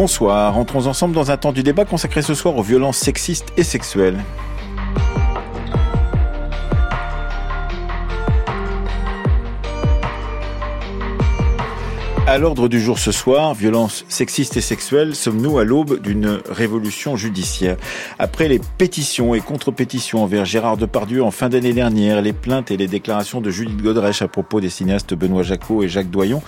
Bonsoir, entrons ensemble dans un temps du débat consacré ce soir aux violences sexistes et sexuelles. À l'ordre du jour ce soir, violence sexiste et sexuelle, sommes-nous à l'aube d'une révolution judiciaire? Après les pétitions et contre-pétitions envers Gérard Depardieu en fin d'année dernière, les plaintes et les déclarations de Judith Godrèche à propos des cinéastes Benoît Jacot et Jacques Doyon,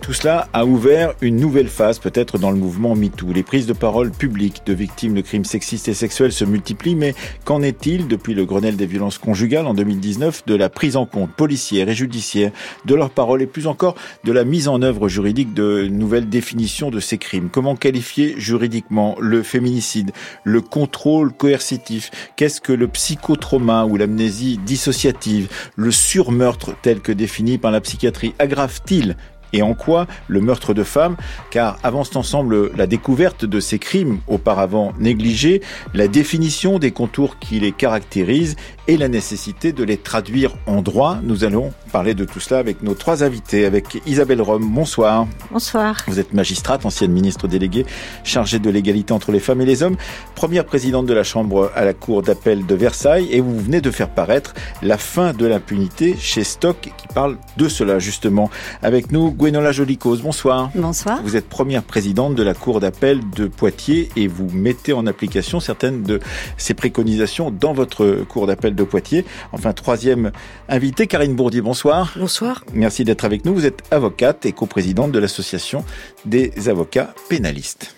tout cela a ouvert une nouvelle phase peut-être dans le mouvement MeToo. Les prises de parole publiques de victimes de crimes sexistes et sexuels se multiplient, mais qu'en est-il depuis le Grenelle des violences conjugales en 2019 de la prise en compte policière et judiciaire de leurs paroles et plus encore de la mise en œuvre juridique juridique de nouvelles définitions de ces crimes. Comment qualifier juridiquement le féminicide, le contrôle coercitif? Qu'est-ce que le psychotrauma ou l'amnésie dissociative? Le surmeurtre tel que défini par la psychiatrie aggrave-t-il et en quoi le meurtre de femmes, car avance ensemble la découverte de ces crimes auparavant négligés, la définition des contours qui les caractérisent et la nécessité de les traduire en droit. Nous allons parler de tout cela avec nos trois invités, avec Isabelle Rome. Bonsoir. Bonsoir. Vous êtes magistrate, ancienne ministre déléguée, chargée de l'égalité entre les femmes et les hommes, première présidente de la Chambre à la Cour d'appel de Versailles, et vous venez de faire paraître La fin de l'impunité chez Stock, qui parle de cela justement. Avec nous, Gwenola Jolicose. Bonsoir. Bonsoir. Vous êtes première présidente de la Cour d'appel de Poitiers et vous mettez en application certaines de ces préconisations dans votre Cour d'appel de Poitiers. Enfin, troisième invité, Karine Bourdier, bonsoir. Bonsoir. Merci d'être avec nous. Vous êtes avocate et coprésidente de l'Association des avocats pénalistes.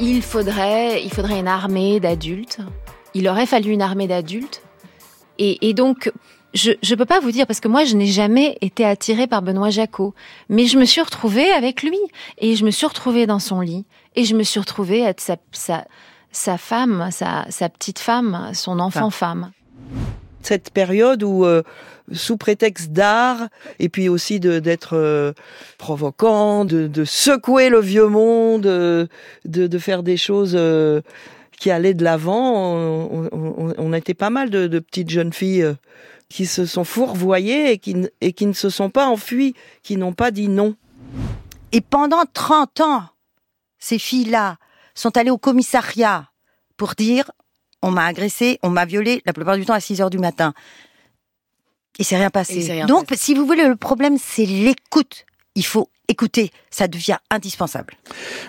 Il faudrait, il faudrait une armée d'adultes. Il aurait fallu une armée d'adultes. Et, et donc, je ne peux pas vous dire parce que moi je n'ai jamais été attirée par Benoît Jacot, mais je me suis retrouvée avec lui. Et je me suis retrouvée dans son lit. Et je me suis retrouvée être sa, sa, sa femme, sa, sa petite femme, son enfant femme. Cette période où, euh, sous prétexte d'art, et puis aussi d'être euh, provocant, de, de, secouer le vieux monde, euh, de, de faire des choses qui allaient de l'avant, on, on, on, était pas mal de, de petites jeunes filles qui se sont fourvoyées et qui, et qui ne se sont pas enfuies, qui n'ont pas dit non. Et pendant 30 ans, ces filles-là sont allées au commissariat pour dire on m'a agressé, on m'a violé, la plupart du temps à 6 heures du matin. Et c'est rien passé. Rien Donc, passé. si vous voulez, le problème, c'est l'écoute. Il faut écoutez, ça devient indispensable.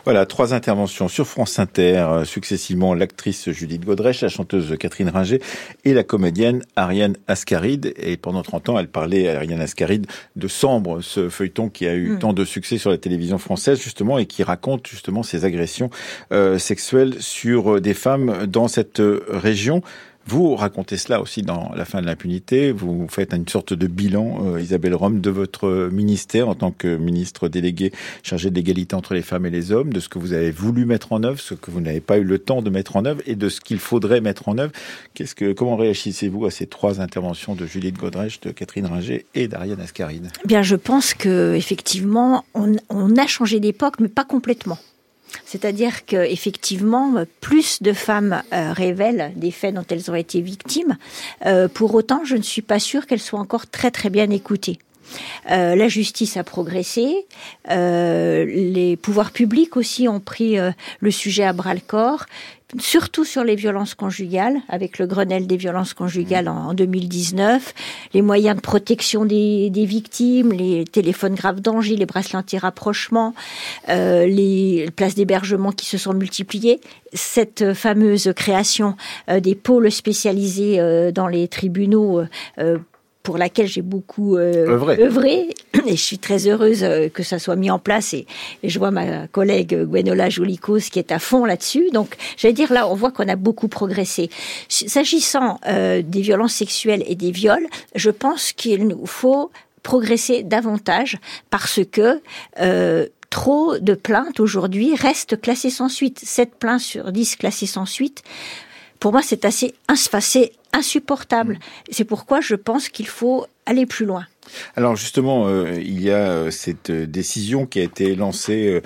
Voilà, trois interventions sur France Inter, euh, successivement l'actrice Judith Godrèche, la chanteuse Catherine Ringer et la comédienne Ariane Ascaride. Et pendant 30 ans, elle parlait, Ariane Ascaride, de Sambre, ce feuilleton qui a eu mm. tant de succès sur la télévision française, justement, et qui raconte justement ces agressions euh, sexuelles sur des femmes dans cette région. Vous racontez cela aussi dans La fin de l'impunité. Vous faites une sorte de bilan, euh, Isabelle Rome, de votre ministère en tant que ministre délégué chargé de l'égalité entre les femmes et les hommes, de ce que vous avez voulu mettre en œuvre, ce que vous n'avez pas eu le temps de mettre en œuvre et de ce qu'il faudrait mettre en œuvre. Qu'est-ce que, comment réagissez-vous à ces trois interventions de Juliette Godrèche, de Catherine Ringer et d'Ariane Ascaride Bien, je pense que effectivement, on a changé d'époque, mais pas complètement. C'est-à-dire qu'effectivement, plus de femmes euh, révèlent des faits dont elles ont été victimes. Euh, pour autant, je ne suis pas sûre qu'elles soient encore très très bien écoutées. Euh, la justice a progressé, les pouvoirs publics aussi ont pris le sujet à bras le corps surtout sur les violences conjugales, avec le Grenelle des violences conjugales en, 2019, les moyens de protection des, des, victimes, les téléphones graves danger, les bracelets anti-rapprochement, euh, les places d'hébergement qui se sont multipliées, cette fameuse création euh, des pôles spécialisés euh, dans les tribunaux pour laquelle j'ai beaucoup euh, œuvré. Et je suis très heureuse euh, que ça soit mis en place. Et, je vois ma collègue Gwenola Jolicos qui est à fond là-dessus. Donc, j'allais dire, là, on voit qu'on a beaucoup progressé. S'agissant euh, des violences sexuelles et des viols, je pense qu'il nous faut progresser davantage parce que... Euh, trop de plaintes aujourd'hui restent classées sans suite. 7 plaintes sur 10 classées sans suite pour moi, c'est assez, assez insupportable. C'est pourquoi je pense qu'il faut aller plus loin. Alors justement, euh, il y a euh, cette euh, décision qui a été lancée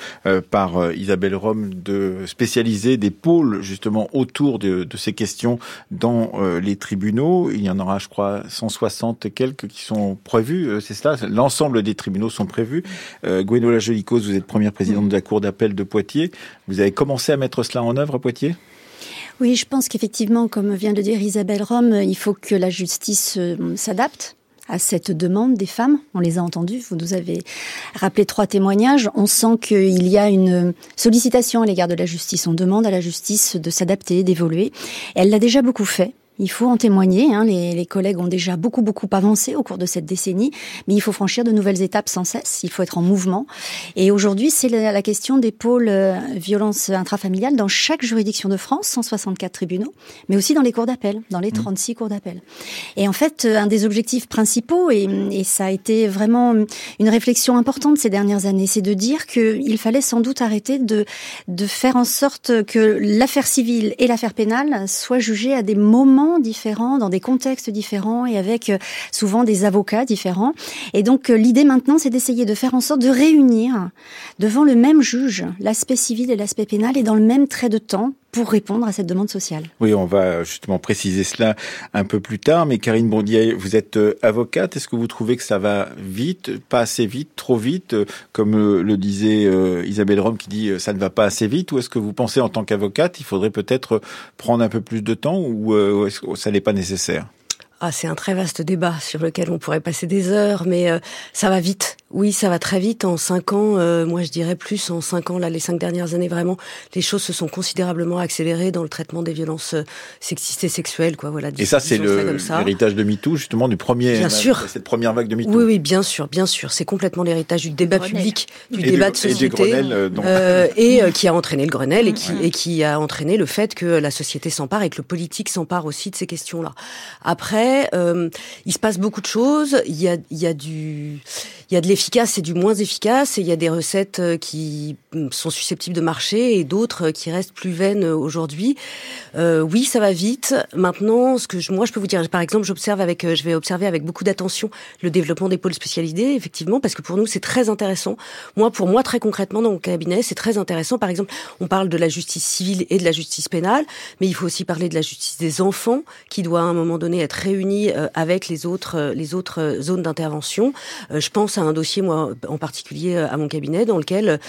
par Isabelle Rome de spécialiser des pôles justement autour de, ces questions dans les tribunaux. Il y en aura, je crois, 160 et quelques qui sont prévus. c'est cela L'ensemble des tribunaux sont prévus. Gwenola Jolicos, vous êtes première présidente de la Cour d'appel de Poitiers. Vous avez commencé à mettre cela en œuvre à Poitiers? Oui, je pense qu'effectivement, comme vient de dire Isabelle Rome, il faut que la justice s'adapte à cette demande des femmes. On les a entendues. Vous nous avez rappelé trois témoignages. On sent qu'il y a une sollicitation à l'égard de la justice. On demande à la justice de s'adapter, d'évoluer. Elle l'a déjà beaucoup fait. Il faut en témoigner. Hein. Les, les, collègues ont déjà beaucoup, beaucoup avancé au cours de cette décennie, mais il faut franchir de nouvelles étapes sans cesse. Il faut être en mouvement. Et aujourd'hui, c'est la, la, question des pôles euh, violences intrafamiliales dans chaque juridiction de France, 164 tribunaux, mais aussi dans les cours d'appel, dans les 36 mmh. cours d'appel. Et en fait, euh, un des objectifs principaux, et, et, ça a été vraiment une réflexion importante ces dernières années, c'est de dire qu'il fallait sans doute arrêter de, de faire en sorte que l'affaire civile et l'affaire pénale soient jugées à des moments différents, dans des contextes différents et avec euh, souvent des avocats différents. Et donc euh, l'idée maintenant, c'est d'essayer de faire en sorte de réunir devant le même juge l'aspect civil et l'aspect pénal et dans le même trait de temps pour répondre à cette demande sociale. Oui, on va justement préciser cela un peu plus tard. Mais Karine Bondier, vous êtes euh, avocate. Est-ce que vous trouvez que ça va vite, pas assez vite, trop vite, comme le disait Isabelle Rome qui dit ça ne va pas assez vite Ou est-ce que vous pensez en tant qu'avocate, il faudrait peut-être prendre un peu plus de temps ou ça n'est pas nécessaire? Ah, c'est un très vaste débat sur lequel on pourrait passer des heures, mais euh, ça va vite. Oui, ça va très vite. En cinq ans, euh, moi je dirais plus, en cinq ans, là, les cinq dernières années, vraiment, les choses se sont considérablement accélérées dans le traitement des violences euh, sexistes et sexuelles, quoi. Voilà. Et ça, c'est l'héritage de MeToo, justement, du premier, bien sûr. cette première vague de MeToo. Oui, oui, bien sûr, bien sûr. C'est complètement l'héritage du débat public, du débat de société, et, et qui a entraîné le Grenelle et qui, et qui a entraîné le fait que la société s'empare et que le politique s'empare aussi de ces questions-là. Après euh, il se passe beaucoup de choses. Il y a, il y a du, il y a de l'efficace et du moins efficace. Et il y a des recettes euh, qui sont susceptibles de marcher et d'autres euh, qui restent plus vaines aujourd'hui. Euh, oui, ça va vite. Maintenant, ce que je, moi je peux vous dire, par exemple, j'observe avec, je vais observer avec beaucoup d'attention le développement des pôles spécialisés, effectivement, parce que pour nous c'est très intéressant. Moi, pour moi, très concrètement dans mon cabinet, c'est très intéressant. Par exemple, on parle de la justice civile et de la justice pénale, mais il faut aussi parler de la justice des enfants, qui doit à un moment donné être réunie avec les autres, les autres zones d'intervention. Je pense à un dossier, moi en particulier euh, à mon cabinet, dans lequel euh,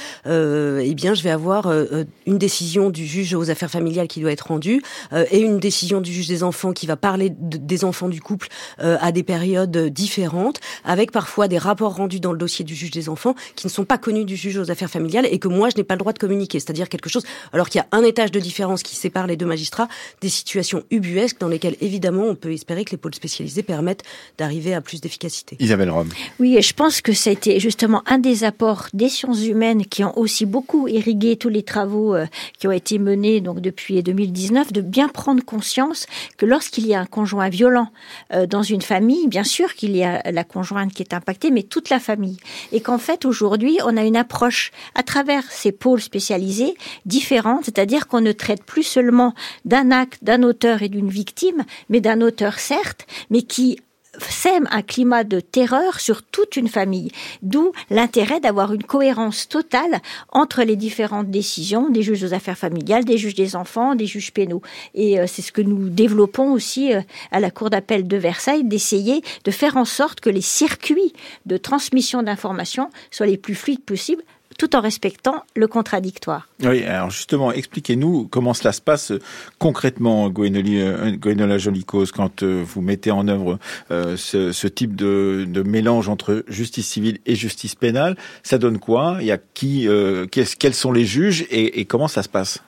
eh bien, je vais avoir euh, euh, une décision du juge aux affaires familiales qui doit être rendue et une décision du juge des enfants qui va parler des enfants du couple à des périodes différentes, avec parfois des rapports rendus dans le dossier du juge des enfants qui ne sont pas connus du juge aux affaires familiales et que moi je n'ai pas le droit de communiquer. C'est-à-dire quelque chose, alors qu'il y a un étage de différence qui sépare les deux magistrats, des situations ubuesques dans lesquelles évidemment on peut espérer que les pôles spécialisés permettent d'arriver à plus d'efficacité. Isabelle Rome. Oui, et je pense que ça a été justement un des apports des sciences humaines qui ont aussi beaucoup irrigué tous les travaux euh, qui ont été menés donc depuis 2019, de bien prendre conscience que lorsqu'il y a un conjoint violent euh, dans une famille, bien sûr qu'il y a la conjointe qui est impactée, mais toute la famille. Et qu'en fait aujourd'hui, on a une approche à travers ces pôles spécialisés différente, c'est-à-dire qu'on ne traite plus seulement d'un acte, d'un auteur et d'une victime, mais d'un auteur certes, mais qui sème un climat de terreur sur toute une famille. D'où l'intérêt d'avoir une cohérence totale entre les différentes décisions des juges aux affaires familiales, des juges des enfants, des juges pénaux. Et euh, c'est ce que nous développons aussi euh, à la Cour d'appel de Versailles, d'essayer de faire en sorte que les circuits de transmission d'informations soient les plus fluides possibles tout en respectant le contradictoire. Oui, alors justement, expliquez-nous comment cela se passe concrètement, Gwenola euh, Jolicos, quand euh, vous mettez en œuvre euh, ce, type de, mélange entre justice civile et justice pénale. Ça donne quoi? Il y a qui, quels sont les juges et comment ça se passe?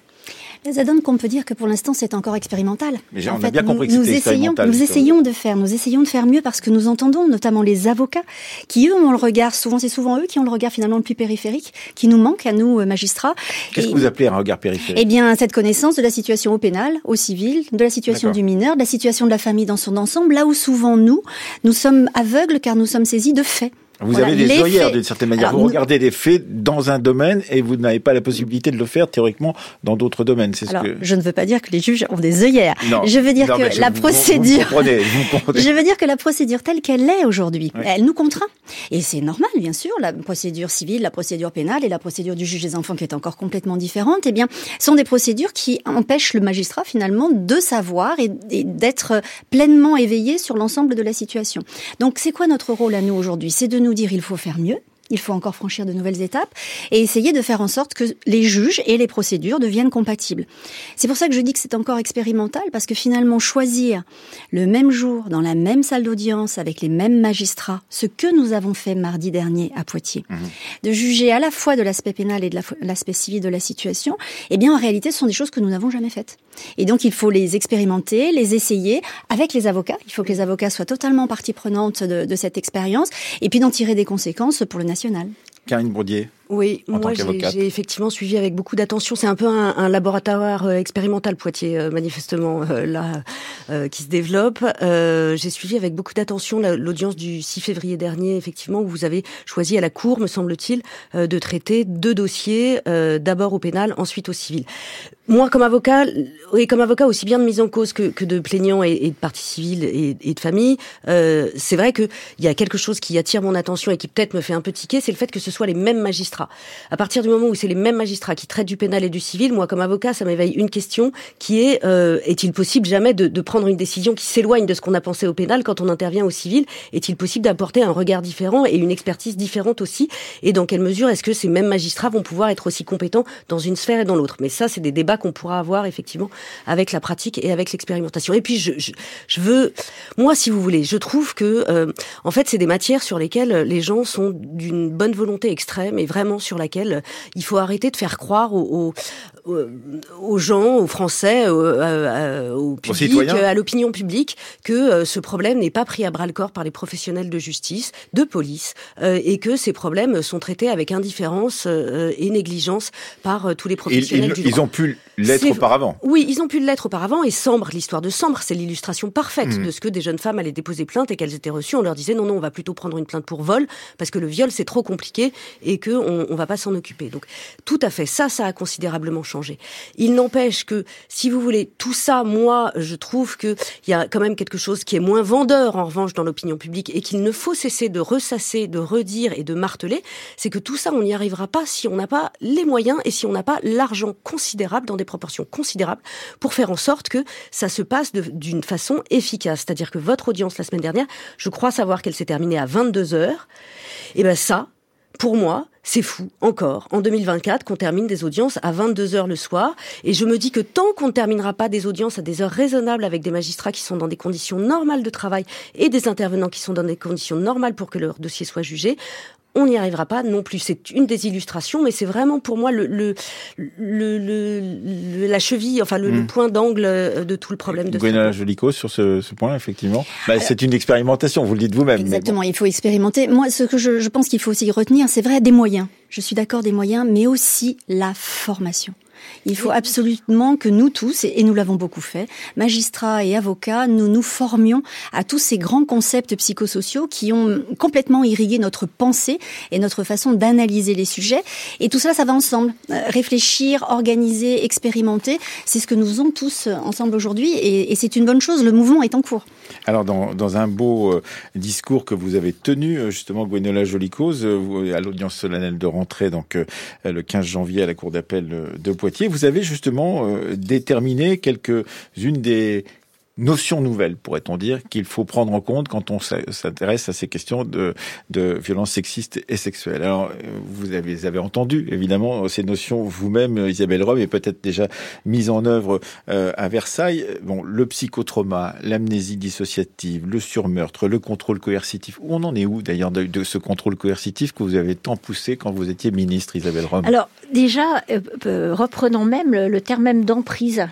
Ça donne qu'on peut dire que pour l'instant c'est encore expérimental. Mais on a bien compris que nous, essayons, nous essayons de faire, nous essayons de faire mieux parce que nous entendons notamment les avocats qui eux ont le regard, souvent c'est souvent eux qui ont le regard finalement le plus périphérique, qui nous manque à nous euh, magistrats. Qu'est-ce que vous appelez un regard périphérique? Eh bien cette connaissance de la situation au pénal, au civil, de la situation du mineur, de la situation de la famille dans son ensemble, là où souvent nous, nous sommes aveugles car nous sommes saisis de faits Vous avez des œillères d'une certaine manière. vous regardez des faits dans un domaine et vous n'avez pas la possibilité de le faire théoriquement dans d'autres domaines. C'est ce que... je ne veux pas dire que les juges ont des œillères. Non, je veux dire que la procédure. je veux dire que la procédure telle qu'elle est aujourd'hui, elle nous contraint. Et c'est normal, bien sûr. La procédure civile, la procédure pénale et la procédure du juge des enfants, qui est encore complètement différente, eh bien, sont des procédures qui empêchent le magistrat finalement de savoir et, d'être pleinement éveillé sur l'ensemble de la situation. Donc, c'est quoi notre rôle à nous aujourd'hui? C'est de nous dire il faut faire mieux, il faut encore franchir de nouvelles étapes et essayer de faire en sorte que les juges et les procédures deviennent compatibles. C'est pour ça que je dis que c'est encore expérimental parce que finalement choisir le même jour dans la même salle d'audience avec les mêmes magistrats, ce que nous avons fait mardi dernier à Poitiers, mmh. de juger à la fois de l'aspect pénal et de l'aspect civil de la situation, eh bien en réalité ce sont des choses que nous n'avons jamais faites. Et donc il faut les expérimenter, les essayer avec les avocats. Il faut que les avocats soient totalement partie prenante de, cette expérience et puis d'en tirer des conséquences pour le national. Karine Broudier. Oui, moi j'ai effectivement suivi avec beaucoup d'attention. C'est un peu un, laboratoire euh, expérimental Poitiers, euh, manifestement euh, là, qui se développe. j'ai suivi avec beaucoup d'attention l'audience du 6 février dernier, effectivement, où vous avez choisi à la cour, me semble-t-il, de traiter deux dossiers, d'abord au pénal, ensuite au civil. Moi, comme avocat, et comme avocat aussi bien de mise en cause que, que de plaignant et, et, de partie civile et, et de famille, c'est vrai qu'il y a quelque chose qui attire mon attention et qui peut-être me fait un peu tiquer, c'est le fait que ce soit les mêmes magistrats à partir du moment où c'est les mêmes magistrats qui traitent du pénal et du civil, moi comme avocat, ça m'éveille une question qui est euh, est-il possible jamais de, prendre une décision qui s'éloigne de ce qu'on a pensé au pénal quand on intervient au civil? Est-il possible d'apporter un regard différent et une expertise différente aussi? Et dans quelle mesure est-ce que ces mêmes magistrats vont pouvoir être aussi compétents dans une sphère et dans l'autre? Mais ça, c'est des débats qu'on pourra avoir effectivement avec la pratique et avec l'expérimentation. Et puis je, veux, moi, si vous voulez, je trouve que euh, en fait, c'est des matières sur lesquelles les gens sont d'une bonne volonté extrême et vraiment sur laquelle il faut arrêter de faire croire aux, gens, aux Français, au public, à l'opinion publique, que euh, ce problème n'est pas pris à bras le corps par les professionnels de justice, de police, euh, et que ces problèmes sont traités avec indifférence euh, et négligence par tous les professionnels ils, du. Ils ont pu l'être auparavant. Oui, ils ont pu l'être auparavant. Et Sambre, l'histoire de Sambre, c'est l'illustration parfaite mmh. de ce que des jeunes femmes allaient déposer plainte et qu'elles étaient reçues. On leur disait non, non, on va plutôt prendre une plainte pour vol parce que le viol c'est trop compliqué et que on, on va pas s'en occuper. Donc tout à fait, ça, ça a considérablement changé. Il n'empêche que, si vous voulez, tout ça, moi, je trouve qu'il y a quand même quelque chose qui est moins vendeur, en revanche, dans l'opinion publique, et qu'il ne faut cesser de ressasser, de redire et de marteler, c'est que tout ça, on n'y arrivera pas si on n'a pas les moyens et si on n'a pas l'argent considérable, dans des proportions considérables, pour faire en sorte que ça se passe d'une façon efficace. C'est-à-dire que votre audience la semaine dernière, je crois savoir qu'elle s'est terminée à 22 heures. Et ben ça, pour moi, c'est fou, encore, en 2024, qu'on termine des audiences à 22 heures le soir. Et je me dis que tant qu'on ne terminera pas des audiences à des heures raisonnables avec des magistrats qui sont dans des conditions normales de travail et des intervenants qui sont dans des conditions normales pour que leur dossier soit jugé, on n'y arrivera pas non plus. C'est une des illustrations, mais c'est vraiment pour moi le, le, le, la cheville, enfin le, hmm. point d'angle euh, de tout le problème de Gwena Jolico sur ce, ce, point, effectivement. Bah, c'est une expérimentation, vous le dites vous-même. Exactement, il faut expérimenter. Moi, ce que je, je pense qu'il faut aussi retenir, c'est vrai, des moyens. Je suis d'accord des moyens, mais aussi la formation. Il faut absolument que nous tous, et nous l'avons beaucoup fait, magistrats et avocats, nous nous formions à tous ces grands concepts psychosociaux qui ont complètement irrigué notre pensée et notre façon d'analyser les sujets. Et tout cela, ça va ensemble. Euh, réfléchir, organiser, expérimenter, c'est ce que nous faisons tous ensemble aujourd'hui et, c'est une bonne chose. Le mouvement est en cours. Alors, dans, un beau euh, discours que vous avez tenu, euh, justement, Gwenola Jolicose, à l'audience solennelle de rentrée, donc le 15 janvier à la Cour d'appel de Poitiers, vous avez justement euh, déterminé quelques-unes des notion nouvelle, pourrait-on dire, qu'il faut prendre en compte quand on s'intéresse à ces questions de, de violence sexiste et sexuelle. Alors, vous avez, entendu, évidemment, ces notions vous-même, Isabelle Rome, et peut-être déjà mises en œuvre euh, à Versailles. Bon, le psychotrauma, l'amnésie dissociative, le surmeurtre, le contrôle coercitif. On en est où, d'ailleurs, de, ce contrôle coercitif que vous avez tant poussé quand vous étiez ministre, Isabelle Rome? Déjà, euh, euh, reprenons même le, terme même d'emprise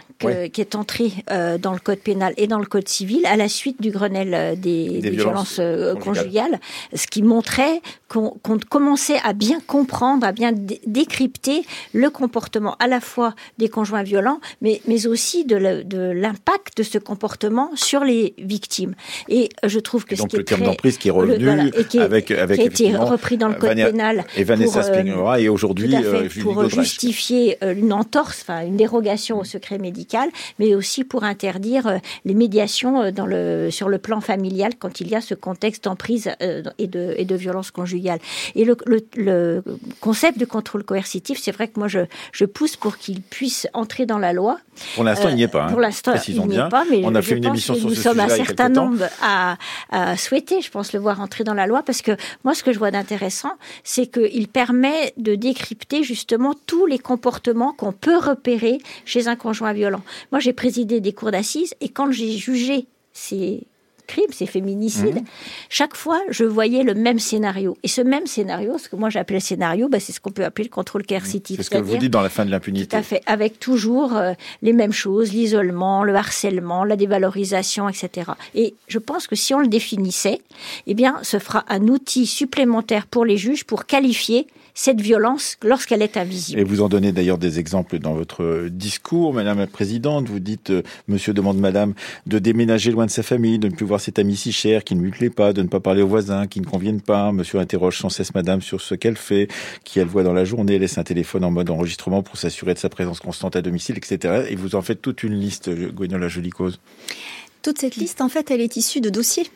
qui est entré dans le code pénal et dans le code civil à la suite du Grenelle des, violences, conjugales. ce qui montrait qu'on commençait à bien comprendre, à bien décrypter le comportement à la fois des conjoints violents, mais, mais aussi de l'impact de, ce comportement sur les victimes. Et je trouve que donc ce qui le terme d'emprise qui est revenu avec, avec qui a été repris dans le code pénal et Vanessa pour, Spinora et aujourd'hui euh, pour justifier euh, une entorse, enfin une dérogation au secret médical, mais aussi pour interdire euh, les médiations dans le sur le plan familial quand il y a ce contexte d'emprise et de et de violence conjugale. Et le, le, concept de contrôle coercitif, c'est vrai que moi je je pousse pour qu'il puisse entrer dans la loi. Pour l'instant, il n'y est pas. Hein. Pour l'instant, il n'y est pas, mais on a fait une émission sur nous ce sommes un certain nombre à, à souhaiter, je pense, le voir entrer dans la loi parce que moi, ce que je vois d'intéressant, c'est qu'il permet de décrypter justement tous les comportements qu'on peut repérer chez un conjoint violent. Moi, j'ai présidé des cours d'assises et quand j'ai jugé ces crimes, ces féminicides, mhm. chaque fois, je voyais le même scénario. Et ce même scénario, ce que moi j'appelais scénario, bah, c'est ce qu'on peut appeler le contrôle coercitif. C'est ce que vous dites dans la fin de l'impunité. Tout à fait. Avec toujours euh, les mêmes choses, l'isolement, le harcèlement, la dévalorisation, etc. Et je pense que si on le définissait, eh bien, ce fera un outil supplémentaire pour les juges pour qualifier cette violence lorsqu'elle est invisible. Et vous en donnez d'ailleurs des exemples dans votre discours, Madame la Présidente. Vous dites, euh, Monsieur demande Madame de déménager loin de sa famille, de ne plus voir cet ami si cher, qui ne lui plaît pas, de ne pas parler aux voisins, qui ne conviennent pas. Monsieur interroge sans cesse Madame sur ce qu'elle fait, qui elle voit dans la journée, laisse un téléphone en mode enregistrement pour s'assurer de sa présence constante à domicile, etc. Et vous en faites toute une liste, Gwenola Jolie Cause. Toute cette liste, en fait, elle est issue de dossiers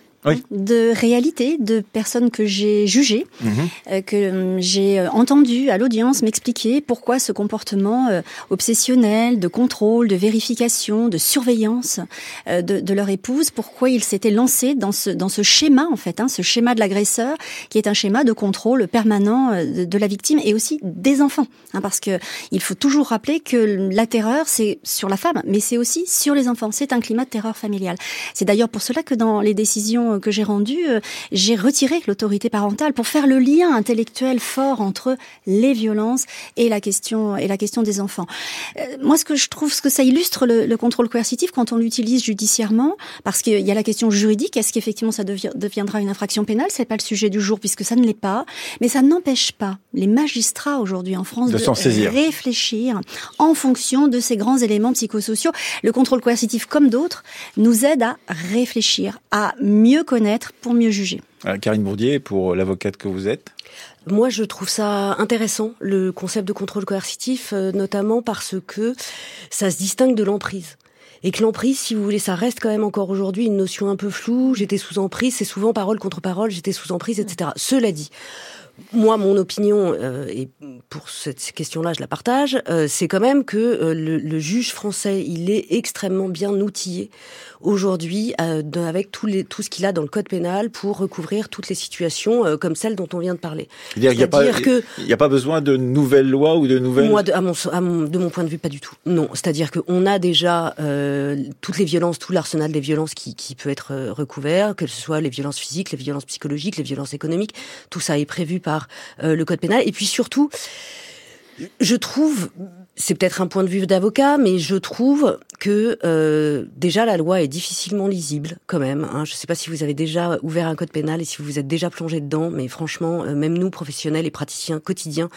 de réalité, de personnes que j'ai jugées, mhm. euh, que euh, j'ai euh, entendu à l'audience m'expliquer pourquoi ce comportement obsessionnel, de contrôle, de vérification, de surveillance de, de, leur épouse, pourquoi ils s'étaient lancés dans ce, dans ce schéma, en fait, hein, ce schéma de l'agresseur, qui est un schéma de contrôle permanent de, de la victime et aussi des enfants. Hein, parce que il faut toujours rappeler que la terreur, c'est sur la femme, mais c'est aussi sur les enfants. C'est un climat de terreur familiale. C'est d'ailleurs pour cela que dans les décisions que j'ai rendu, euh, j'ai retiré l'autorité parentale pour faire le lien intellectuel fort entre les violences et la question et la question des enfants. Euh, moi, ce que je trouve, ce que ça illustre le, contrôle coercitif quand on l'utilise judiciairement, parce qu'il y a la question juridique, est-ce qu'effectivement ça deviendra une infraction pénale? C'est pas le sujet du jour puisque ça ne l'est pas, mais ça n'empêche pas les magistrats aujourd'hui en France de, de réfléchir en fonction de ces grands éléments psychosociaux. Le contrôle coercitif, comme d'autres, nous aide à réfléchir, à mieux connaître pour mieux juger. Euh, Karine Bourdier, pour l'avocate que vous êtes moi, je trouve ça intéressant, le concept de contrôle coercitif, euh, notamment parce que ça se distingue de l'emprise. Et que l'emprise, si vous voulez, ça reste quand même encore aujourd'hui une notion un peu floue. J'étais sous emprise, c'est souvent parole contre parole, j'étais sous emprise, etc. Cela dit, moi, mon opinion, euh, et pour cette question-là, je la partage, euh, c'est quand même que euh, le, juge français, il est extrêmement bien outillé aujourd'hui avec tout, les, tout ce qu'il a dans le code pénal pour recouvrir toutes les situations comme celles dont on vient de parler. C'est-à-dire qu'il n'y a, pas besoin de nouvelles lois ou de nouvelles... Moi, de, à mon, de mon point de vue, pas du tout. Non, c'est-à-dire qu'on a déjà toutes les violences, tout l'arsenal des violences qui, qui peut être recouvert, que ce soit les violences physiques, les violences psychologiques, les violences économiques, tout ça est prévu par euh, le code pénal. Et puis surtout, je trouve, c'est peut-être un point de vue d'avocat, mais je trouve que euh, déjà la loi est difficilement lisible quand même. Hein. Je ne sais pas si vous avez déjà ouvert un code pénal et si vous êtes déjà plongé dedans, mais franchement, euh, même nous professionnels et praticiens quotidiens,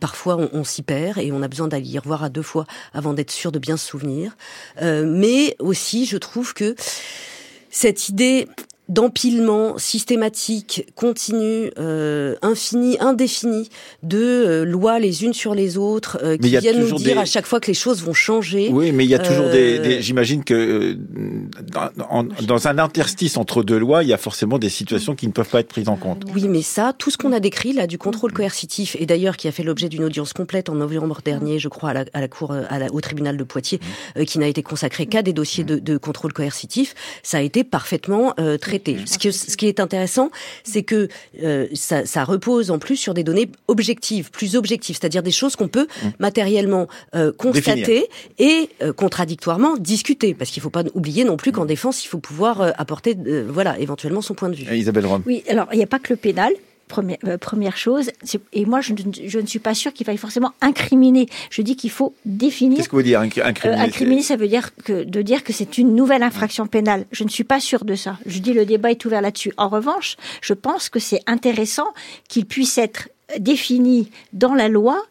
parfois on, on s'y perd et on a besoin d'aller y revoir à deux fois avant d'être sûr de bien se souvenir. mais aussi, je trouve que cette idée d'empilement systématique, continu, euh, infini, indéfini de euh, lois les unes sur les autres euh, qui viennent nous dire à chaque fois que les choses vont changer. Oui, mais il y a toujours des, des j'imagine que dans, dans, un interstice entre deux lois, il y a forcément des situations qui ne peuvent pas être prises en compte. Oui, mais ça, tout ce qu'on a décrit là du contrôle coercitif et d'ailleurs qui a fait l'objet d'une audience complète en novembre dernier, je crois, à la, à la cour, à la, au tribunal de Poitiers, qui n'a été consacré qu'à des dossiers de, de, contrôle coercitif, ça a été parfaitement traité ce, qui est intéressant, c'est que euh, ça, repose en plus sur des données objectives, plus objectives, c'est-à-dire des choses qu'on peut mmh. matériellement euh, constater et euh, contradictoirement discuter, parce qu'il ne faut pas oublier non plus qu'en mmh. défense, il faut pouvoir apporter, voilà, éventuellement son point de vue. Isabelle Rome. Oui, alors il n'y a pas que le pénal. Première, euh, première chose, et moi je, je, ne suis pas sûre qu'il faille forcément incriminer. Je dis qu'il faut définir. Qu'est-ce que vous dire incriminer Incriminer, ça veut dire que de dire que c'est une nouvelle infraction pénale. Je ne suis pas sûre de ça. Je dis le débat est ouvert là-dessus. En revanche, je pense que c'est intéressant qu'il puisse être défini dans la loi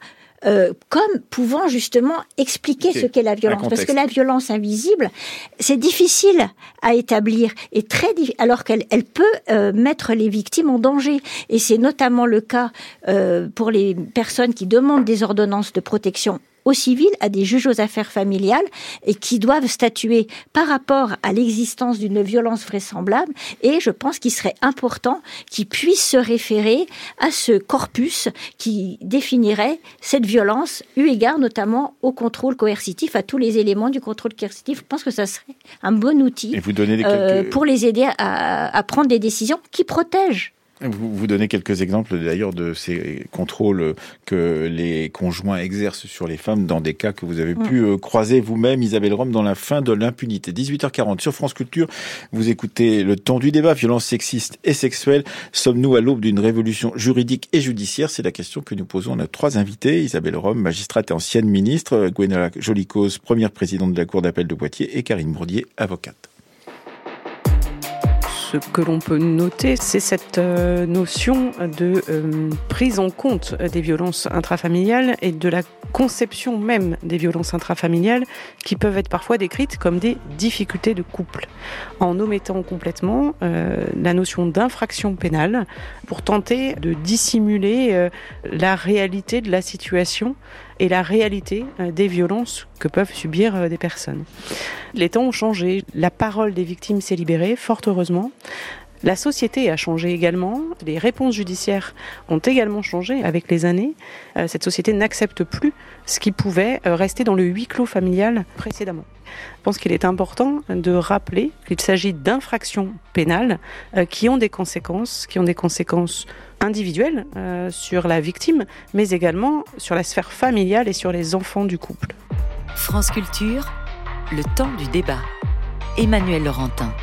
euh, comme pouvant justement expliquer ce qu'est la violence. Parce que la violence invisible, c'est difficile à établir et très alors qu'elle elle peut euh, mettre les victimes en danger. Et c'est notamment le cas euh, pour les personnes qui demandent des ordonnances de protection au civil, à des juges aux affaires familiales, et qui doivent statuer par rapport à l'existence d'une violence vraisemblable. Et je pense qu'il serait important qu'ils puissent se référer à ce corpus qui définirait cette violence, eu égard notamment au contrôle coercitif, à tous les éléments du contrôle coercitif. Je pense que ça serait un bon outil euh, pour les aider à, à prendre des décisions qui protègent vous, vous donnez quelques exemples d'ailleurs de ces contrôles que les conjoints exercent sur les femmes dans des cas que vous avez pu euh, croiser vous-même, Isabelle Rome, dans la fin de l'impunité. 18h40 sur France Culture, vous écoutez le temps du débat, violence sexiste et sexuelle. Sommes-nous à l'aube d'une révolution juridique et judiciaire? C'est la question que nous posons à nos trois invités. Isabelle Rome, magistrate et ancienne ministre, Gwenola Jolicose, première présidente de la Cour d'appel de Poitiers et Karine Bourdier, avocate ce que l'on peut noter, c'est cette euh, notion de euh, prise en compte des violences intrafamiliales et de la conception même des violences intrafamiliales qui peuvent être parfois décrites comme des difficultés de couple, en omettant complètement euh, la notion d'infraction pénale pour tenter de dissimuler la réalité de la situation et la réalité euh, des violences que peuvent subir euh, des personnes. Les temps ont changé, la parole des victimes s'est libérée, fort heureusement. La société a changé également, les réponses judiciaires ont également changé avec les années. Euh, cette société n'accepte plus ce qui pouvait rester dans le huis clos familial précédemment. Je pense qu'il est important de rappeler qu'il s'agit d'infractions pénales qui ont des conséquences, qui ont des conséquences individuelle euh, sur la victime, mais également sur la sphère familiale et sur les enfants du couple. France Culture, le temps du débat. Emmanuel Laurentin.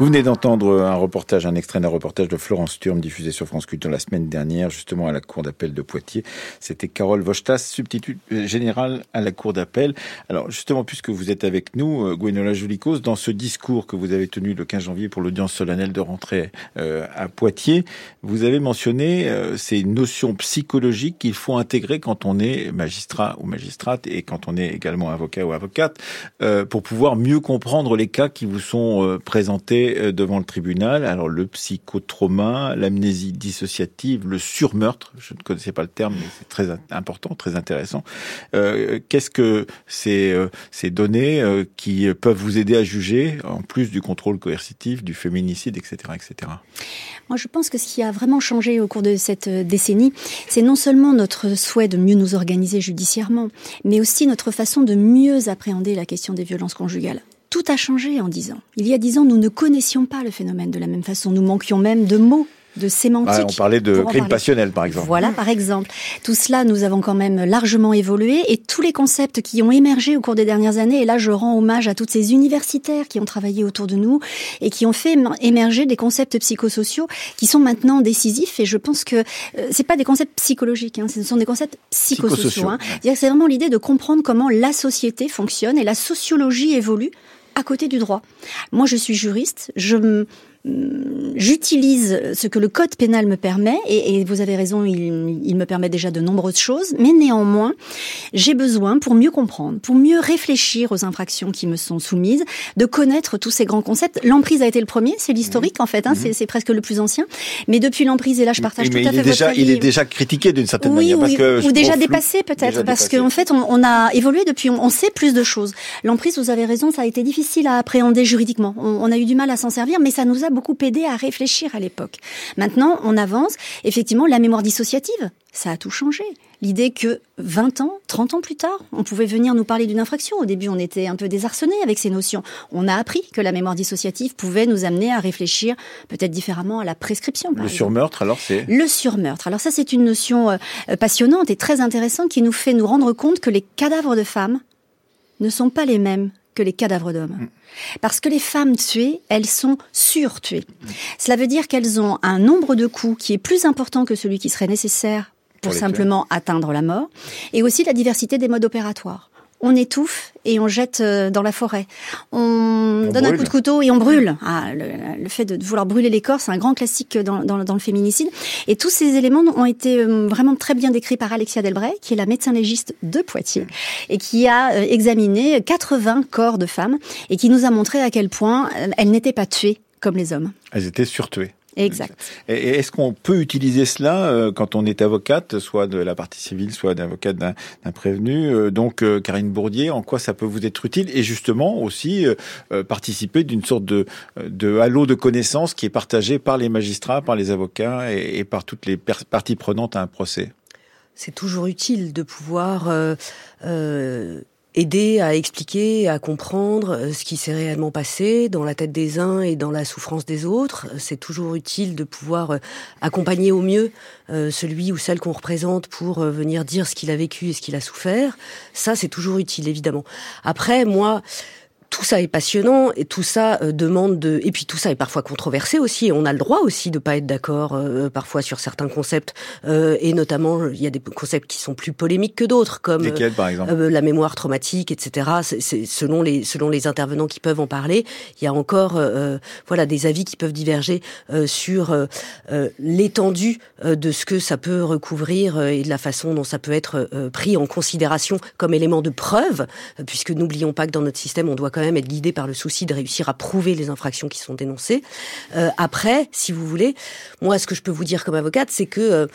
Vous venez d'entendre un reportage, un extrait d'un reportage de Florence Turm diffusé sur France Culture la semaine dernière, justement à la Cour d'appel de Poitiers. C'était Carole Vochtas, substitut général à la Cour d'appel. Alors justement, puisque vous êtes avec nous, euh, Gwenola Julicos, dans ce discours que vous avez tenu le 15 janvier pour l'audience solennelle de rentrée euh, à Poitiers, vous avez mentionné euh, ces notions psychologiques qu'il faut intégrer quand on est magistrat ou magistrate et quand on est également avocat ou avocate pour pouvoir mieux comprendre les cas qui vous sont présentés euh, devant le tribunal. Alors le psychotrauma, l'amnésie dissociative, le surmeurtre, je ne connaissais pas le terme, mais c'est très important, très intéressant. Euh, Qu'est-ce que ces, euh, ces données qui peuvent vous aider à juger, en plus du contrôle coercitif, du féminicide, etc., etc. Moi, je pense que ce qui a vraiment changé au cours de cette décennie, c'est non seulement notre souhait de mieux nous organiser judiciairement, mais aussi notre façon de mieux appréhender la question des violences conjugales. Tout a changé en dix ans. Il y a dix ans, nous ne connaissions pas le phénomène de la même façon. Nous manquions même de mots de sémantique. on parlait de crime passionnel, par exemple. Voilà, par exemple. Tout cela, nous avons quand même largement évolué et tous les concepts qui ont émergé au cours des dernières années, et là, je rends hommage à toutes ces universitaires qui ont travaillé autour de nous et qui ont fait émerger des concepts psychosociaux qui sont maintenant décisifs et je pense que euh, c'est pas des concepts psychologiques, hein, ce sont des concepts psychosociaux. Hein. C'est vraiment l'idée de comprendre comment la société fonctionne et la sociologie évolue à côté du droit. Moi, je suis juriste, je j'utilise ce que le code pénal me permet, et, vous avez raison, il, il, me permet déjà de nombreuses choses, mais néanmoins, j'ai besoin, pour mieux comprendre, pour mieux réfléchir aux infractions qui me sont soumises, de connaître tous ces grands concepts. L'emprise a été le premier, c'est l'historique en fait, hein, mmh. c'est presque le plus ancien, mais depuis l'emprise, et là je partage tout à fait déjà, Il est déjà critiqué d'une certaine manière. Parce que ou déjà dépassé peut-être, parce qu'en fait on, on, a évolué depuis, on, sait plus de choses. L'emprise, vous avez raison, ça a été difficile à appréhender juridiquement. On, on a eu du mal à s'en servir, mais ça nous a beaucoup aidé à réfléchir à l'époque. Maintenant, on avance. Effectivement, la mémoire dissociative, ça a tout changé. L'idée que 20 ans, 30 ans plus tard, on pouvait venir nous parler d'une infraction. Au début, on était un peu désarçonnés avec ces notions. On a appris que la mémoire dissociative pouvait nous amener à réfléchir peut-être différemment à la prescription. le surmeurtre, alors c'est Le surmeurtre. Alors ça, c'est une notion euh, passionnante et très intéressante qui nous fait nous rendre compte que les cadavres de femmes ne sont pas les mêmes que les cadavres d'hommes. Mm. Parce que les femmes tuées, elles sont surtuées. Cela veut dire qu'elles ont un nombre de coups qui est plus important que celui qui serait nécessaire pour, simplement atteindre la mort, et aussi la diversité des modes opératoires on étouffe et on jette euh, dans la forêt. On, donne un coup de couteau et on brûle. Ah, le, fait de vouloir brûler les corps, c'est un grand classique dans, le féminicide. Et tous ces éléments ont été euh, vraiment très bien décrits par Alexia Delbray, qui est la médecin légiste de Poitiers, et qui a euh, examiné 80 corps de femmes et qui nous a montré à quel point elles n'étaient pas tuées comme les hommes. Elles étaient surtuées. Exact. Et est-ce qu'on peut utiliser cela euh, quand on est avocate, soit de la partie civile, soit d'avocate d'un prévenu? Euh, Donc, euh, Karine Bourdier, en quoi ça peut vous être utile? Et justement aussi participer d'une sorte de, de halo de connaissances qui est partagé par les magistrats, par les avocats et, et par toutes les parties prenantes à un procès? C'est toujours utile de pouvoir euh, aider à expliquer, à comprendre euh, ce qui s'est réellement passé dans la tête des uns et dans la souffrance des autres. C'est toujours utile de pouvoir euh, accompagner au mieux euh, celui ou celle qu'on représente pour venir dire ce qu'il a vécu et ce qu'il a souffert. Ça, c'est toujours utile, évidemment. Après, moi, tout ça est passionnant et tout ça euh, demande de et puis tout ça est parfois controversé aussi. on a le droit aussi de pas être d'accord euh, parfois sur certains concepts euh, et notamment il y a des concepts qui sont plus polémiques que d'autres comme par exemple la mémoire traumatique, etc. C'est selon les selon les intervenants qui peuvent en parler. Il y a encore voilà des avis qui peuvent diverger sur l'étendue de ce que ça peut recouvrir et de la façon dont ça peut être pris en considération comme élément de preuve, puisque n'oublions pas que dans notre système on doit quand même être guidé par le souci de réussir à prouver les infractions qui sont dénoncées. Euh, après, si vous voulez, moi, ce que je peux vous dire comme avocate, c'est que euh,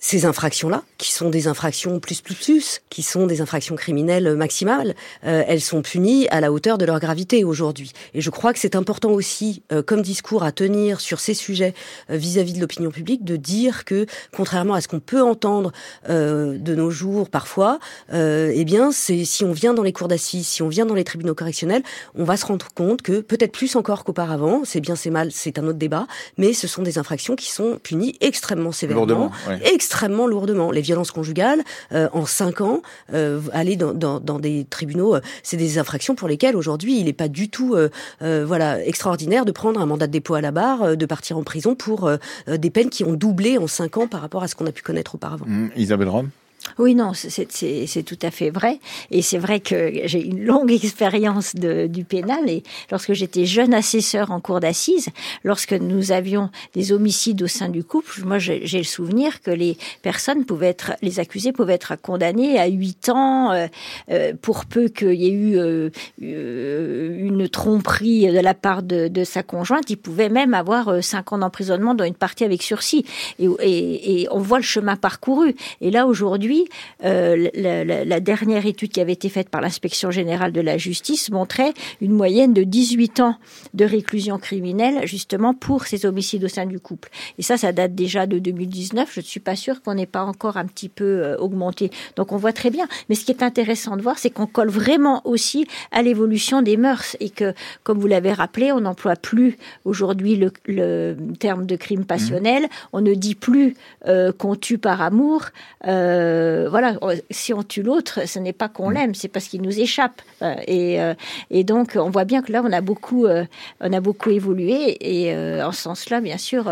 ces infractions-là, qui sont des infractions plus plus plus, qui sont des infractions criminelles maximales, euh, elles sont punies à la hauteur de leur gravité aujourd'hui. Et je crois que c'est important aussi, euh, comme discours à tenir sur ces sujets euh, vis-à-vis de l'opinion publique, de dire que, contrairement à ce qu'on peut entendre de nos jours parfois, eh bien, c'est si on vient dans les cours d'assises, si on vient dans les tribunaux correctionnels, on va se rendre compte que peut-être plus encore qu'auparavant, c'est bien, c'est mal, c'est un autre débat, mais ce sont des infractions qui sont punies extrêmement sévèrement, extrêmement lourdement. Les violences conjugales, euh, en cinq ans, euh, aller dans, dans, dans, des tribunaux, euh, c'est des infractions pour lesquelles aujourd'hui il n'est pas du tout voilà extraordinaire de prendre un mandat de dépôt à la barre, de partir en prison pour des peines qui ont doublé en cinq ans par rapport à ce qu'on a pu connaître auparavant. Mmh, Isabelle Rome? Oui, non, c'est tout à fait vrai. Et c'est vrai que j'ai une longue expérience du pénal. Et lorsque j'étais jeune assesseur en cour d'assises, lorsque nous avions des homicides au sein du couple, moi j'ai le souvenir que les personnes pouvaient être, les accusés pouvaient être condamnés à 8 ans euh, euh, pour peu qu'il y ait eu euh, une tromperie de la part de, sa conjointe. Ils pouvaient même avoir 5 ans d'emprisonnement dans une partie avec sursis. Et, et on voit le chemin parcouru. Et là aujourd'hui, euh, la, dernière étude qui avait été faite par l'inspection générale de la justice montrait une moyenne de 18 ans de réclusion criminelle justement pour ces homicides au sein du couple. Et ça, ça date déjà de 2019. Je ne suis pas sûre qu'on n'ait pas encore un petit peu euh, augmenté. Donc on voit très bien. Mais ce qui est intéressant de voir, c'est qu'on colle vraiment aussi à l'évolution des mœurs et que, comme vous l'avez rappelé, on n'emploie plus aujourd'hui le, terme de crime passionnel. Mmh. On ne dit plus euh, qu'on tue par amour. Euh, voilà, si on tue l'autre, ce n'est pas qu'on mm. l'aime, c'est parce qu'il nous échappe. Euh, et, euh, et, donc, on voit bien que là, on a beaucoup, on a beaucoup évolué. Et en ce sens-là, bien sûr,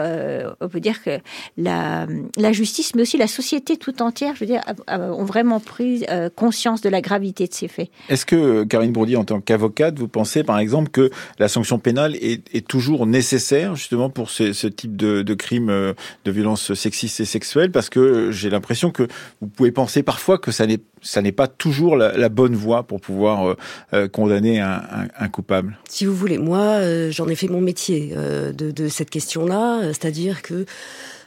on peut dire que la, la, justice, mais aussi la société tout entière, je veux dire, ont vraiment pris conscience de la gravité de ces faits. Est-ce que, Karine Bourdier, en tant qu'avocate, vous pensez, par exemple, que la sanction pénale est, est toujours nécessaire, justement, pour ce, ce type de, de crimes de violence sexistes et sexuelles Parce que j'ai l'impression que vous pouvez penser parfois que ça n'est ça n'est pas toujours la, bonne voie pour pouvoir euh, euh, condamner un, un, coupable. Si vous voulez, moi, euh, j'en ai fait mon métier de, de cette question-là, c'est-à-dire que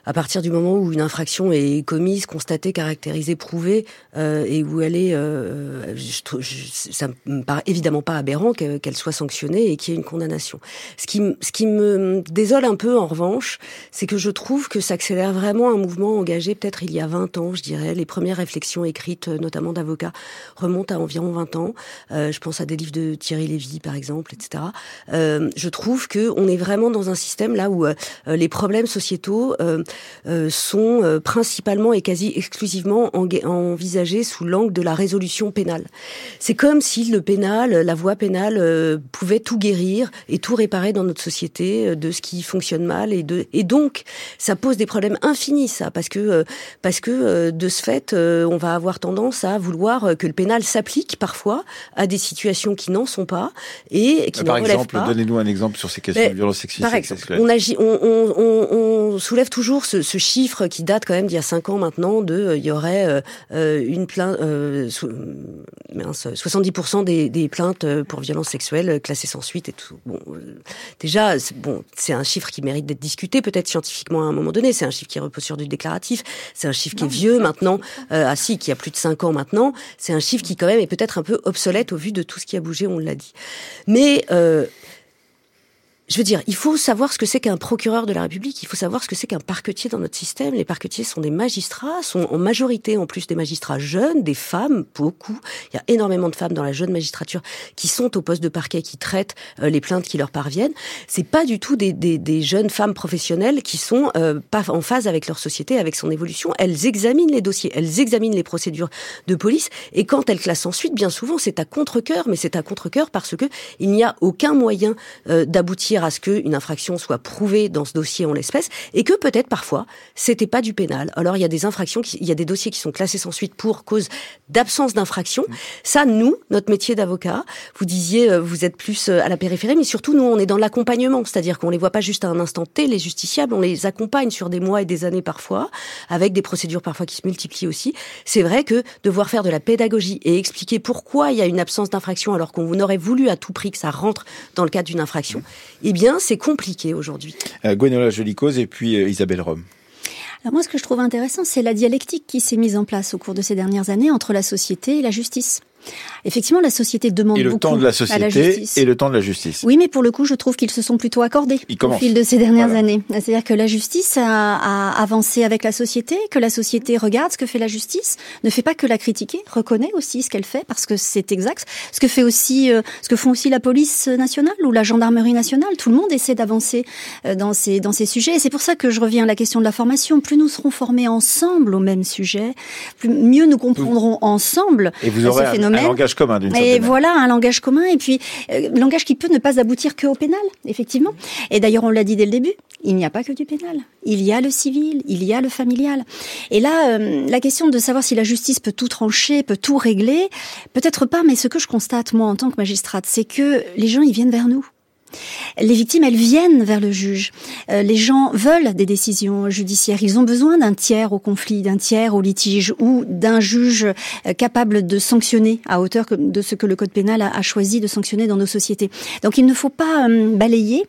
à partir du moment où une infraction est commise, constatée, caractérisée, prouvée, euh, et où elle est, euh, je, je, ça me paraît évidemment pas aberrant qu'elle soit sanctionnée et qu'il y ait une condamnation. Ce qui, ce qui me désole un peu, en revanche, c'est que je trouve que ça accélère vraiment un mouvement engagé peut-être il y a 20 ans, je dirais. Les premières réflexions écrites, notamment d'avocats, remontent à environ 20 ans. Euh, je pense à des livres de Thierry Lévy, par exemple, etc. Euh, je trouve que on est vraiment dans un système là où euh, les problèmes sociétaux euh, sont principalement et quasi exclusivement envisagées sous l'angle de la résolution pénale. C'est comme si le pénal, la voie pénale, pouvait tout guérir et tout réparer dans notre société de ce qui fonctionne mal et de et donc ça pose des problèmes infinis ça parce que parce que de ce fait on va avoir tendance à vouloir que le pénal s'applique parfois à des situations qui n'en sont pas et qui Par ne exemple, pas. donnez-nous un exemple sur ces questions de violence sexistes. Par exemple, on, agit, on, on, on, soulève toujours ce, ce, chiffre qui date quand même d'il y a cinq ans maintenant de euh, il y aurait euh, euh une plainte euh, 70% des, des, plaintes pour violence sexuelle classées sans suite et tout. Bon, déjà, c'est bon, c'est un chiffre qui mérite d'être discuté peut-être scientifiquement à un moment donné. C'est un chiffre qui repose sur du déclaratif. C'est un chiffre qui est vieux maintenant. ah si, qui a plus de cinq ans maintenant. C'est un chiffre qui quand même est peut-être un peu obsolète au vu de tout ce qui a bougé. On l'a dit. Mais euh, je veux dire, il faut savoir ce que c'est qu'un procureur de la République, il faut savoir ce que c'est qu'un parquetier dans notre système. Les parquetiers sont des magistrats, sont en majorité en plus des magistrats jeunes, des femmes, beaucoup. Il y a énormément de femmes dans la jeune magistrature qui sont au poste de parquet, qui traitent euh, les plaintes qui leur parviennent. C'est pas du tout des, des, des, jeunes femmes professionnelles qui sont euh, pas en phase avec leur société, avec son évolution. Elles examinent les dossiers, elles examinent les procédures de police, et quand elles classent ensuite, bien souvent, c'est à contre-cœur, mais c'est à contre-cœur parce que il n'y a aucun moyen euh, d'aboutir à ce qu'une infraction soit prouvée dans ce dossier en l'espèce, et que peut-être parfois c'était pas du pénal. Alors il y a des infractions, il y a des dossiers qui sont classés sans suite pour cause d'absence d'infraction. Ça, nous, notre métier d'avocat, vous disiez, euh, vous êtes plus euh, à la périphérie, mais surtout nous, on est dans l'accompagnement, c'est-à-dire qu'on les voit pas juste à un instant T, les justiciables, on les accompagne sur des mois et des années parfois, avec des procédures parfois qui se multiplient aussi. C'est vrai que devoir faire de la pédagogie et expliquer pourquoi il y a une absence d'infraction alors qu'on aurait voulu à tout prix que ça rentre dans le cadre d'une infraction, eh bien, c'est compliqué aujourd'hui. Euh, Gwenola Jolicose et puis euh, Isabelle Rome. Alors moi, ce que je trouve intéressant, c'est la dialectique qui s'est mise en place au cours de ces dernières années entre la société et la justice. Effectivement, la société demande et le beaucoup temps de la société à la justice. et le temps de la justice. Oui, mais pour le coup, je trouve qu'ils se sont plutôt accordés au fil de ces dernières voilà. années. C'est-à-dire que la justice a, a, avancé avec la société, que la société regarde ce que fait la justice, ne fait pas que la critiquer, reconnaît aussi ce qu'elle fait parce que c'est exact. Ce que fait aussi, euh, ce que font aussi la police nationale ou la gendarmerie nationale. Tout le monde essaie d'avancer euh, dans ces dans ces sujets. Et c'est pour ça que je reviens à la question de la formation. Plus nous serons formés ensemble au même sujet, plus mieux nous comprendrons ensemble et vous aurez ces phénomènes. Un, un langage commun d'une Et voilà un langage commun et puis euh, langage qui peut ne pas aboutir que au pénal, effectivement. Et d'ailleurs, on l'a dit dès le début, il n'y a pas que du pénal. Il y a le civil, il y a le familial. Et là, euh, la question de savoir si la justice peut tout trancher, peut tout régler, peut-être pas, mais ce que je constate moi en tant que magistrate, c'est que les gens ils viennent vers nous. Les victimes, elles viennent vers le juge. Euh, les gens veulent des décisions judiciaires. Ils ont besoin d'un tiers au conflit, d'un tiers au litige ou d'un juge euh, capable de sanctionner à hauteur de ce que le code pénal a, choisi de sanctionner dans nos sociétés. Donc il ne faut pas euh, balayer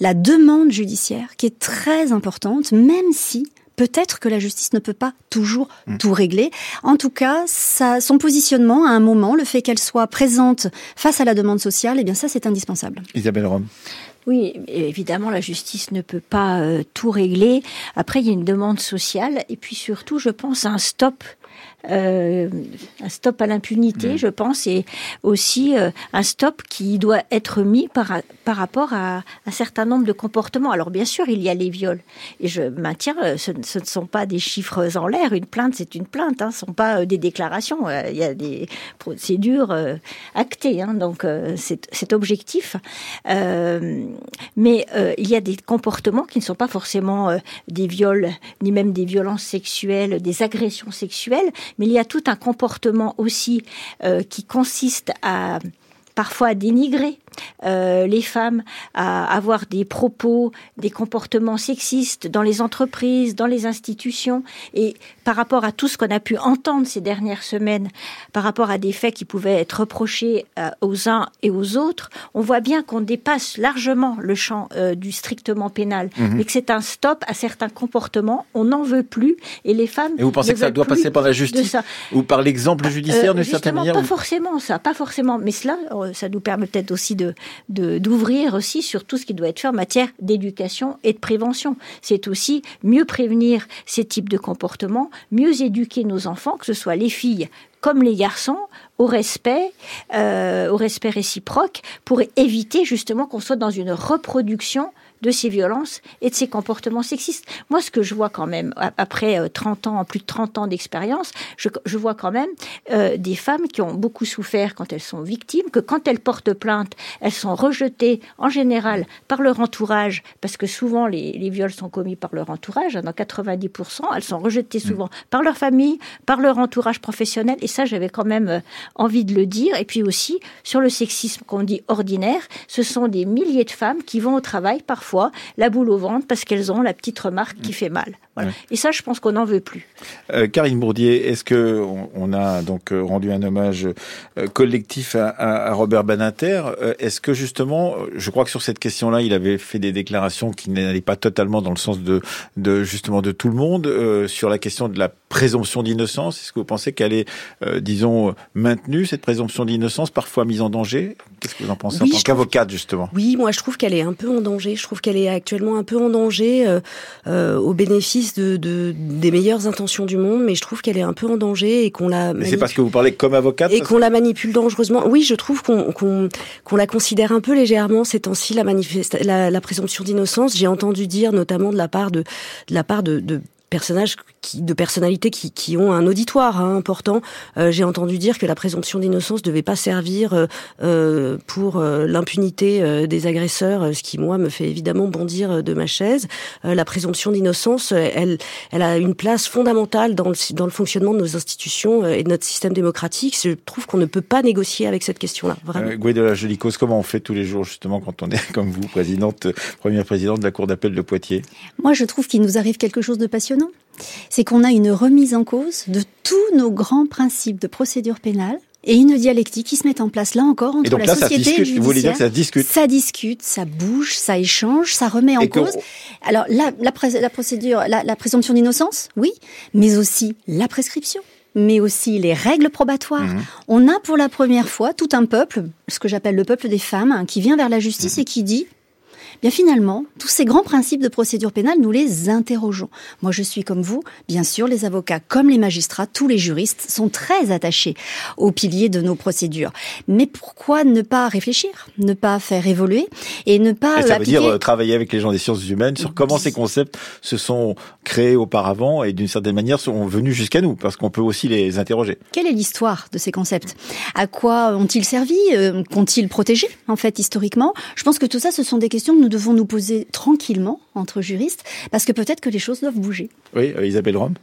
la demande judiciaire qui est très importante, même si peut-être que la justice ne peut pas toujours mmh. tout régler. En tout cas, ça, son positionnement à un moment, le fait qu'elle soit présente face à la demande sociale, eh bien ça c'est indispensable. Isabelle Rome. Oui, évidemment, la justice ne peut pas euh, tout régler. Après, il y a une demande sociale et puis surtout, je pense, un stop euh, un stop à l'impunité, mmh. je pense, et aussi euh, un stop qui doit être mis par, par rapport à un certain nombre de comportements. Alors bien sûr, il y a les viols, et je maintiens, euh, ce, ce ne sont pas des chiffres en l'air. Une plainte, c'est une plainte, hein, ce ne sont pas des déclarations. Il y a des procédures euh, actées, hein, donc c'est objectif. mais il y a des comportements qui ne sont pas forcément des viols, ni même des violences sexuelles, des agressions sexuelles, mais il y a tout un comportement aussi euh, qui consiste à parfois à dénigrer euh, les femmes, à avoir des propos, des comportements sexistes dans les entreprises, dans les institutions. Et par rapport à tout ce qu'on a pu entendre ces dernières semaines, par rapport à des faits qui pouvaient être reprochés euh, aux uns et aux autres, on voit bien qu'on dépasse largement le champ euh, du strictement pénal mmh. et que c'est un stop à certains comportements. On n'en veut plus et les femmes. Et vous pensez que ça doit passer par la justice ou par l'exemple judiciaire Euh, d'une certaine manière Pas ou- forcément ça, pas forcément. Mais cela, euh, ça nous permet peut-être aussi de d'ouvrir aussi sur tout ce qui doit être fait en matière d'éducation et de prévention. C'est aussi mieux prévenir ces types de comportements, mieux éduquer nos enfants, que ce soit les filles comme les garçons, au respect, euh, au respect réciproque, pour éviter justement qu'on soit dans une reproduction de ces violences et de ces comportements sexistes. Moi, ce que je vois quand même, après 30 ans, plus de 30 ans d'expérience, je, je, vois quand même euh, des femmes qui ont beaucoup souffert quand elles sont victimes, que quand elles portent plainte, elles sont rejetées en général par leur entourage, parce que souvent les, les viols sont commis par leur entourage, hein, dans 90%, elles sont rejetées mm. souvent par leur famille, par leur entourage professionnel, et ça j'avais quand même euh, envie de le dire. Et puis aussi, sur le sexisme qu'on dit ordinaire, ce sont des milliers de femmes qui vont au travail parfois, la boule au ventre, parce qu'elles ont la petite remarque qui mm. fait mal. Et ça, je pense qu'on n'en veut plus. Euh, Karine Bourdier, est-ce que on, a donc euh, rendu un hommage euh, collectif à, à, Robert Banater euh, Est-ce que justement, je crois que sur cette question-là, il avait fait des déclarations qui n'allaient pas totalement dans le sens de, de justement de tout le monde sur la question de la présomption d'innocence. Est-ce que vous pensez qu'elle est, disons, maintenue cette présomption d'innocence, parfois mise en danger Qu'est-ce que vous en pensez en tant qu'avocate justement? Oui, moi je trouve qu'elle est un peu en danger. Je trouve qu'elle est actuellement un peu en danger au bénéfice de, des meilleures intentions du monde, mais je trouve qu'elle est un peu en danger et qu'on la. Mais c'est parce que vous parlez comme avocate Et qu'on la manipule dangereusement. Oui, je trouve qu'on qu'on la considère un peu légèrement ces temps-ci la, la, la présomption d'innocence. J'ai entendu dire notamment de la part de, de la part de, de personnages qui, de personnalités qui, qui ont un auditoire hein, important. Euh, J'ai entendu dire que la présomption d'innocence devait pas servir euh, euh pour euh, l'impunité euh, des agresseurs, ce qui moi me fait évidemment bondir de ma chaise. la présomption d'innocence, elle, elle a une place fondamentale dans le, dans le fonctionnement de nos institutions et de notre système démocratique. Je trouve qu'on ne peut pas négocier avec cette question-là. Vraiment. Euh, de la Jolicose, comment on fait tous les jours justement quand on est comme vous, présidente, première présidente de la Cour d'appel de Poitiers? Moi, je trouve qu'il nous arrive quelque chose de passionnant c'est qu'on a une remise en cause de tous nos grands principes de procédure pénale et une dialectique qui se met en place là encore entre la société et le Vous voulez dire que ça discute Ça discute, ça bouge, ça échange, ça remet en cause. Alors la, la, la procédure, la, la présomption d'innocence, oui, mais aussi la prescription mais aussi les règles probatoires. Mmh. On a pour la première fois tout un peuple, ce que j'appelle le peuple des femmes, qui vient vers la justice mmh. et qui dit bien finalement, tous ces grands principes de procédure pénale, nous les interrogeons. Moi, je suis comme vous, bien sûr, les avocats comme les magistrats, tous les juristes sont très attachés aux piliers de nos procédures. Mais pourquoi ne pas réfléchir, ne pas faire évoluer et ne pas Ça veut dire euh, travailler avec les gens des sciences humaines sur comment ces concepts se sont créés auparavant et d'une certaine manière sont venus jusqu'à nous, parce qu'on peut aussi les interroger. Quelle est l'histoire de ces concepts? À quoi ont-ils servi? Euh, Qu'ont-ils protégé, en fait, historiquement? Je pense que tout ça, ce sont des questions que nous devons nous poser tranquillement entre juristes, parce que peut-être que les choses doivent bouger. Oui, euh, Isabelle Rome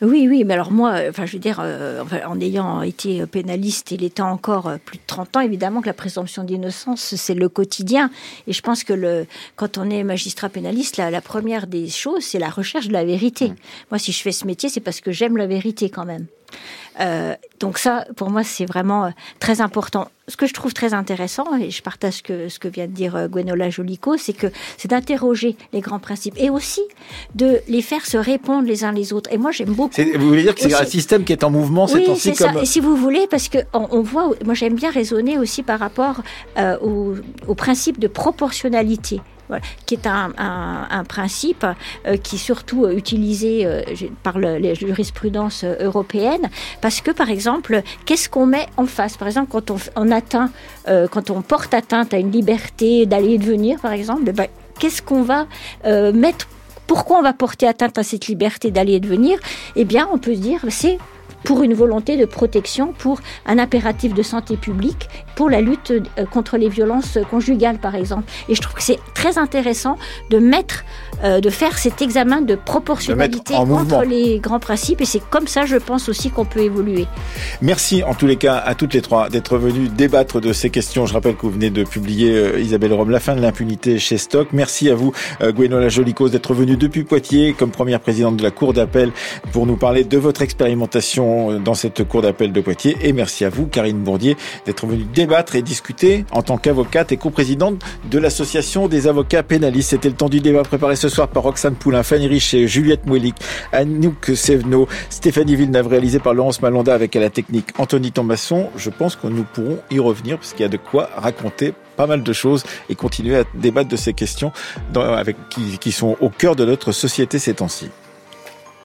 oui, oui, mais alors moi, euh, enfin, je veux dire, euh, en ayant été pénaliste et l'étant encore plus de 30 ans, évidemment que la présomption d'innocence, c'est le quotidien. Et je pense que le, quand on est magistrat pénaliste, la, la première des choses, c'est la recherche de la vérité. Moi, si je fais ce métier, c'est parce que j'aime la vérité quand même. Euh, donc ça, pour moi, c'est vraiment euh, très important. Ce que je trouve très intéressant, et je partage ce que, ce que vient de dire euh, Gwenola Jolico, c'est que c'est d'interroger les grands principes et aussi de les faire se répondre les uns les autres. Et moi, j'aime beaucoup. Vous voulez dire que c'est un système qui est en mouvement Oui, c'est ça. Et si vous voulez, parce que on, voit, moi, j'aime bien raisonner aussi par rapport au, au principe de proportionnalité qui est un, principe euh, qui est surtout euh, utilisé euh, par les jurisprudences européennes, parce que par exemple, qu'est-ce qu'on met en face? Par exemple, quand on, atteint, quand on porte atteinte à une liberté d'aller et de venir, par exemple, ben, qu'est-ce qu'on va mettre? Pourquoi on va porter atteinte à cette liberté d'aller et de venir? Eh bien, on peut dire, c'est pour une volonté de protection, pour un impératif de santé publique, pour la lutte euh, contre les violences conjugales, par exemple. Et je trouve que c'est très intéressant de mettre, euh, de faire cet examen de proportionnalité entre les grands principes. Et c'est comme ça, je pense aussi qu'on peut évoluer. Merci en tous les cas à toutes les trois d'être venues débattre de ces questions. Je rappelle que vous venez de publier, euh, Isabelle Rome, La fin de l'impunité chez Stock. Merci à vous, euh, Gwenola Jolicos, d'être venue depuis Poitiers comme première présidente de la Cour d'appel pour nous parler de votre expérimentation dans cette cour d'appel de Poitiers. Et merci à vous, Karine Bourdier, d'être venue débattre et discuter en tant qu'avocate et coprésidente de l'association des avocats pénalistes. C'était le temps du débat préparé ce soir par Roxane Poulain, Fanny Richet, Juliette Mouelik, Anouk Sevno, Stéphanie Villeneuve, réalisé par Laurence Malonda avec à la technique Anthony Thomasson. Je pense que nous pourrons y revenir parce qu'il y a de quoi raconter pas mal de choses et continuer à débattre de ces questions avec, qui sont au cœur de notre société ces temps-ci.